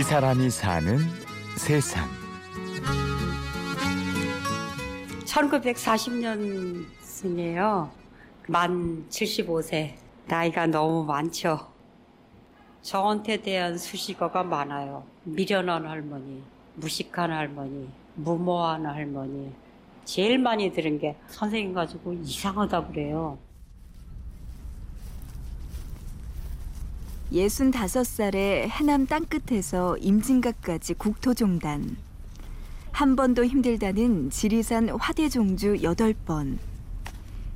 이 사람이 사는 세상. 1940년생이에요. 만 75세. 나이가 너무 많죠. 저한테 대한 수식어가 많아요. 미련한 할머니, 무식한 할머니, 무모한 할머니. 제일 많이 들은 게 선생님 가지고 이상하다 그래요. 65살에 해남 땅끝에서 임진각까지 국토종단. 한 번도 힘들다는 지리산 화대종주 8번.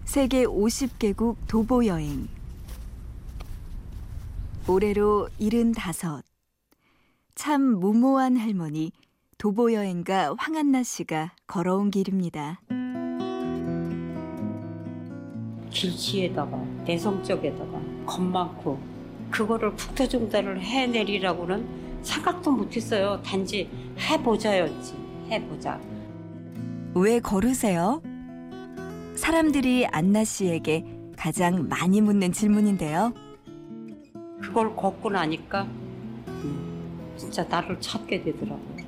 세계 50개국 도보 여행. 올해로 75. 참 무모한 할머니 도보 여행가 황한나 씨가 걸어온 길입니다. 길치에다가 내성 쪽에다가 겁 많고 그거를 국토종단을 해내리라고는 생각도 못했어요. 단지 해보자였지. 해보자. 왜 걸으세요? 사람들이 안나 씨에게 가장 많이 묻는 질문인데요. 그걸 걷고 나니까 음, 진짜 나를 찾게 되더라고요.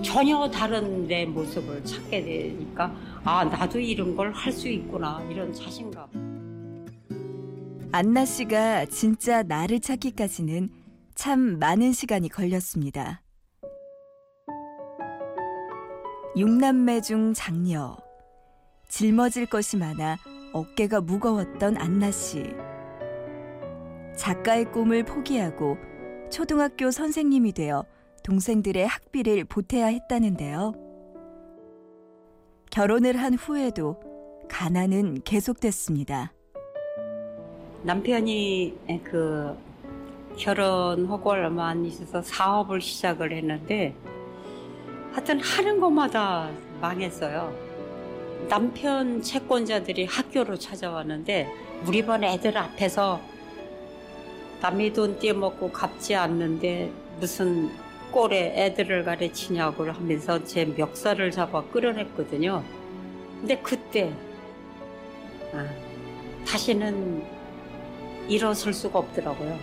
전혀 다른 내 모습을 찾게 되니까 아 나도 이런 걸 할 수 있구나 이런 자신감. 안나 씨가 진짜 나를 찾기까지는 참 많은 시간이 걸렸습니다. 육남매 중 장녀. 짊어질 것이 많아 어깨가 무거웠던 안나 씨. 작가의 꿈을 포기하고 초등학교 선생님이 되어 동생들의 학비를 보태야 했다는데요. 결혼을 한 후에도 가난은 계속됐습니다. 남편이 그 얼마 안 있어서 사업을 시작을 했는데 하여튼 하는 것마다 망했어요. 남편 채권자들이 학교로 찾아왔는데 우리 반 애들 앞에서 남의 돈 떼먹고 갚지 않는데 무슨 꼴에 애들을 가르치냐고 하면서 제 멱살을 잡아 끌어냈거든요. 근데 그때 아, 다시는 일어설 수가 없더라고요.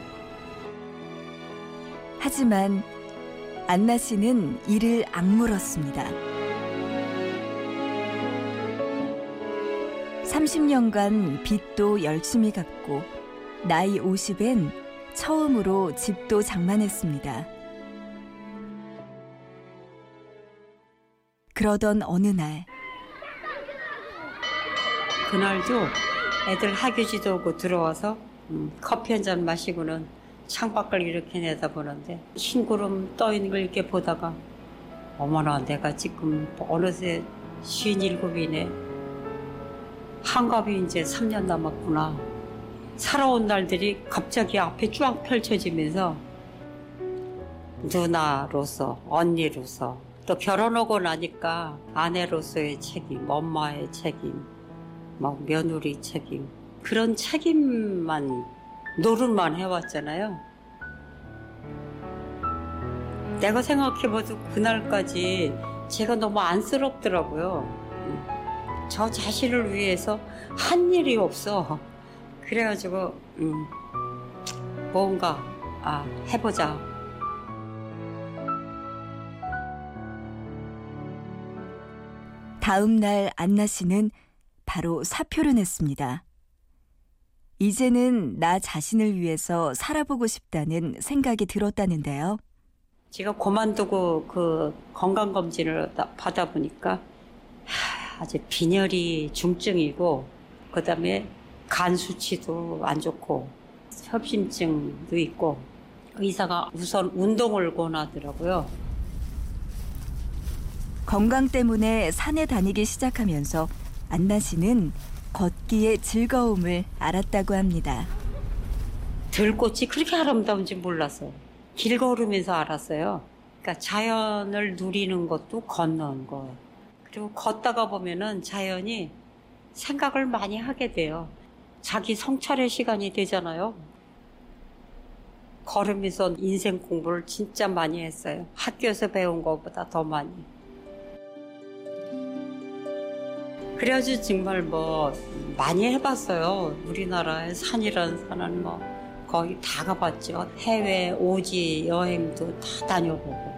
하지만 안나 씨는 이를 악물었습니다. 30년간 빚도 열심히 갚고 나이 50엔 처음으로 집도 장만했습니다. 그러던 어느 날 그날도 애들 학교 지도 오고 들어와서 음, 커피 한 잔 마시고는 창밖을 이렇게 내다보는데 흰 구름 떠 있는 걸 이렇게 보다가 어머나 내가 지금 어느새 쉰일곱이네. 한갑이 이제 3년 남았구나. 살아온 날들이 갑자기 앞에 쫙 펼쳐지면서 누나로서 언니로서 또 결혼하고 나니까 아내로서의 책임 엄마의 책임 막 며느리 책임 그런 책임만 노릇만 해왔잖아요. 내가 생각해봐도 그날까지 제가 너무 안쓰럽더라고요. 저 자신을 위해서 한 일이 없어. 그래가지고 음, 뭔가 아, 해보자. 다음 날 안나 씨는 바로 사표를 냈습니다. 이제는 나 자신을 위해서 살아보고 싶다는 생각이 들었다는데요. 제가 그만두고 그 건강검진을 받아 보니까 아주 빈혈이 중증이고 그다음에 간 수치도 안 좋고 협심증도 있고 의사가 우선 운동을 권하더라고요. 건강 때문에 산에 다니기 시작하면서 안나 씨는 걷기의 즐거움을 알았다고 합니다. 들꽃이 그렇게 아름다운지 몰랐어요. 길 걸으면서 알았어요. 그러니까 자연을 누리는 것도 걷는 거예요. 그리고 걷다가 보면은 자연이 생각을 많이 하게 돼요. 자기 성찰의 시간이 되잖아요. 걸으면서 인생 공부를 진짜 많이 했어요. 학교에서 배운 것보다 더 많이. 그래가지고 정말 뭐 많이 해봤어요. 우리나라의 산이라는 산은 뭐 거의 다 가봤죠. 해외 오지 여행도 다 다녀보고.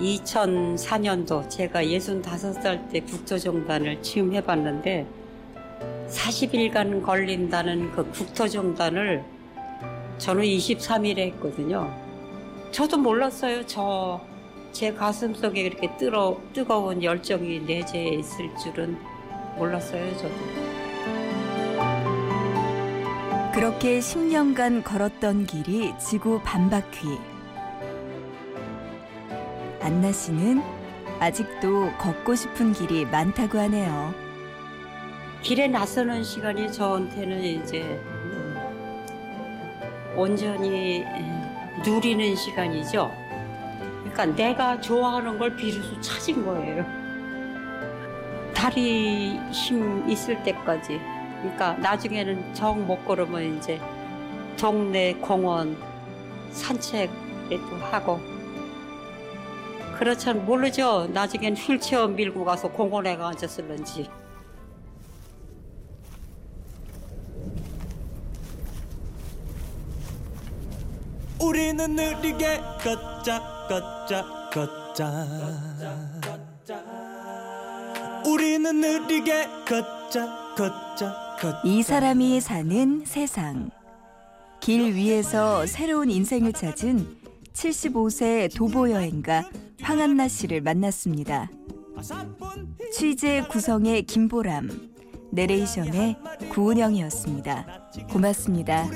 2004년도 제가 65살 때 국토종단을 취임해봤는데 40일간 걸린다는 그 국토종단을 저는 23일에 했거든요. 저도 몰랐어요. 저 제 가슴 속에 이렇게 뜨러, 뜨거운 열정이 내재해 있을 줄은 몰랐어요. 저도. 그렇게 10년간 걸었던 길이 지구 반바퀴. 안나 씨는 아직도 걷고 싶은 길이 많다고 하네요. 길에 나서는 시간이 저한테는 이제 음, 온전히 음, 누리는 시간이죠. 그러니까 내가 좋아하는 걸 비로소 찾은 거예요. 다리 힘 있을 때까지. 그러니까 나중에는 정 못 걸으면 이제 동네 공원 산책도 하고 그렇잖 모르죠. 나중엔 휠체어 밀고 가서 공원에 가 앉았을런지. 우리는 느리게 걷자 걷자 걷자 우리는 느리게 걷자 걷자 걷자 이 사람이 사는 세상. 길 위에서 새로운 인생을 찾은 75세 도보 여행가 황한나 씨를 만났습니다. 취재 구성의 김보람, 내레이션의 구은영이었습니다. 고맙습니다.